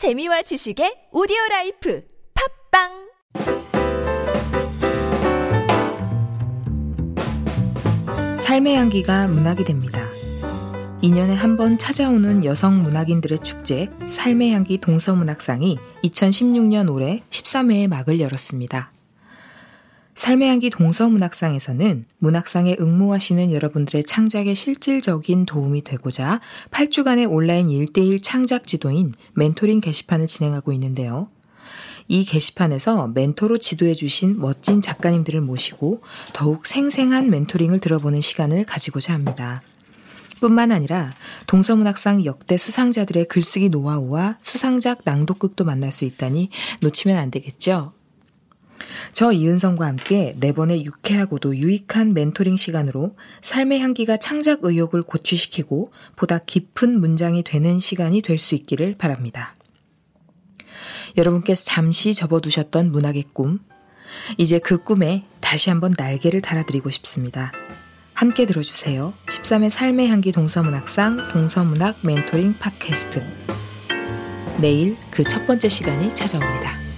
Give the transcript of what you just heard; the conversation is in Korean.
재미와 지식의 오디오 라이프 팟빵 삶의 향기가 문학이 됩니다. 2년에 한 번 찾아오는 여성 문학인들의 축제 삶의 향기 동서문학상이 2016년 올해 13회의 막을 열었습니다. 삶의 향기 동서문학상에서는 문학상에 응모하시는 여러분들의 창작에 실질적인 도움이 되고자 8주간의 온라인 1대1 창작 지도인 멘토링 게시판을 진행하고 있는데요. 이 게시판에서 멘토로 지도해 주신 멋진 작가님들을 모시고 더욱 생생한 멘토링을 들어보는 시간을 가지고자 합니다. 뿐만 아니라 동서문학상 역대 수상자들의 글쓰기 노하우와 수상작 낭독극도 만날 수 있다니 놓치면 안 되겠죠? 저 이은성과 함께 네 번의 유쾌하고도 유익한 멘토링 시간으로 삶의 향기가 창작 의욕을 고취시키고 보다 깊은 문장이 되는 시간이 될 수 있기를 바랍니다. 여러분께서 잠시 접어두셨던 문학의 꿈, 이제 그 꿈에 다시 한번 날개를 달아드리고 싶습니다. 함께 들어주세요. 13회 삶의 향기 동서문학상 동서문학 멘토링 팟캐스트. 내일 그 첫 번째 시간이 찾아옵니다.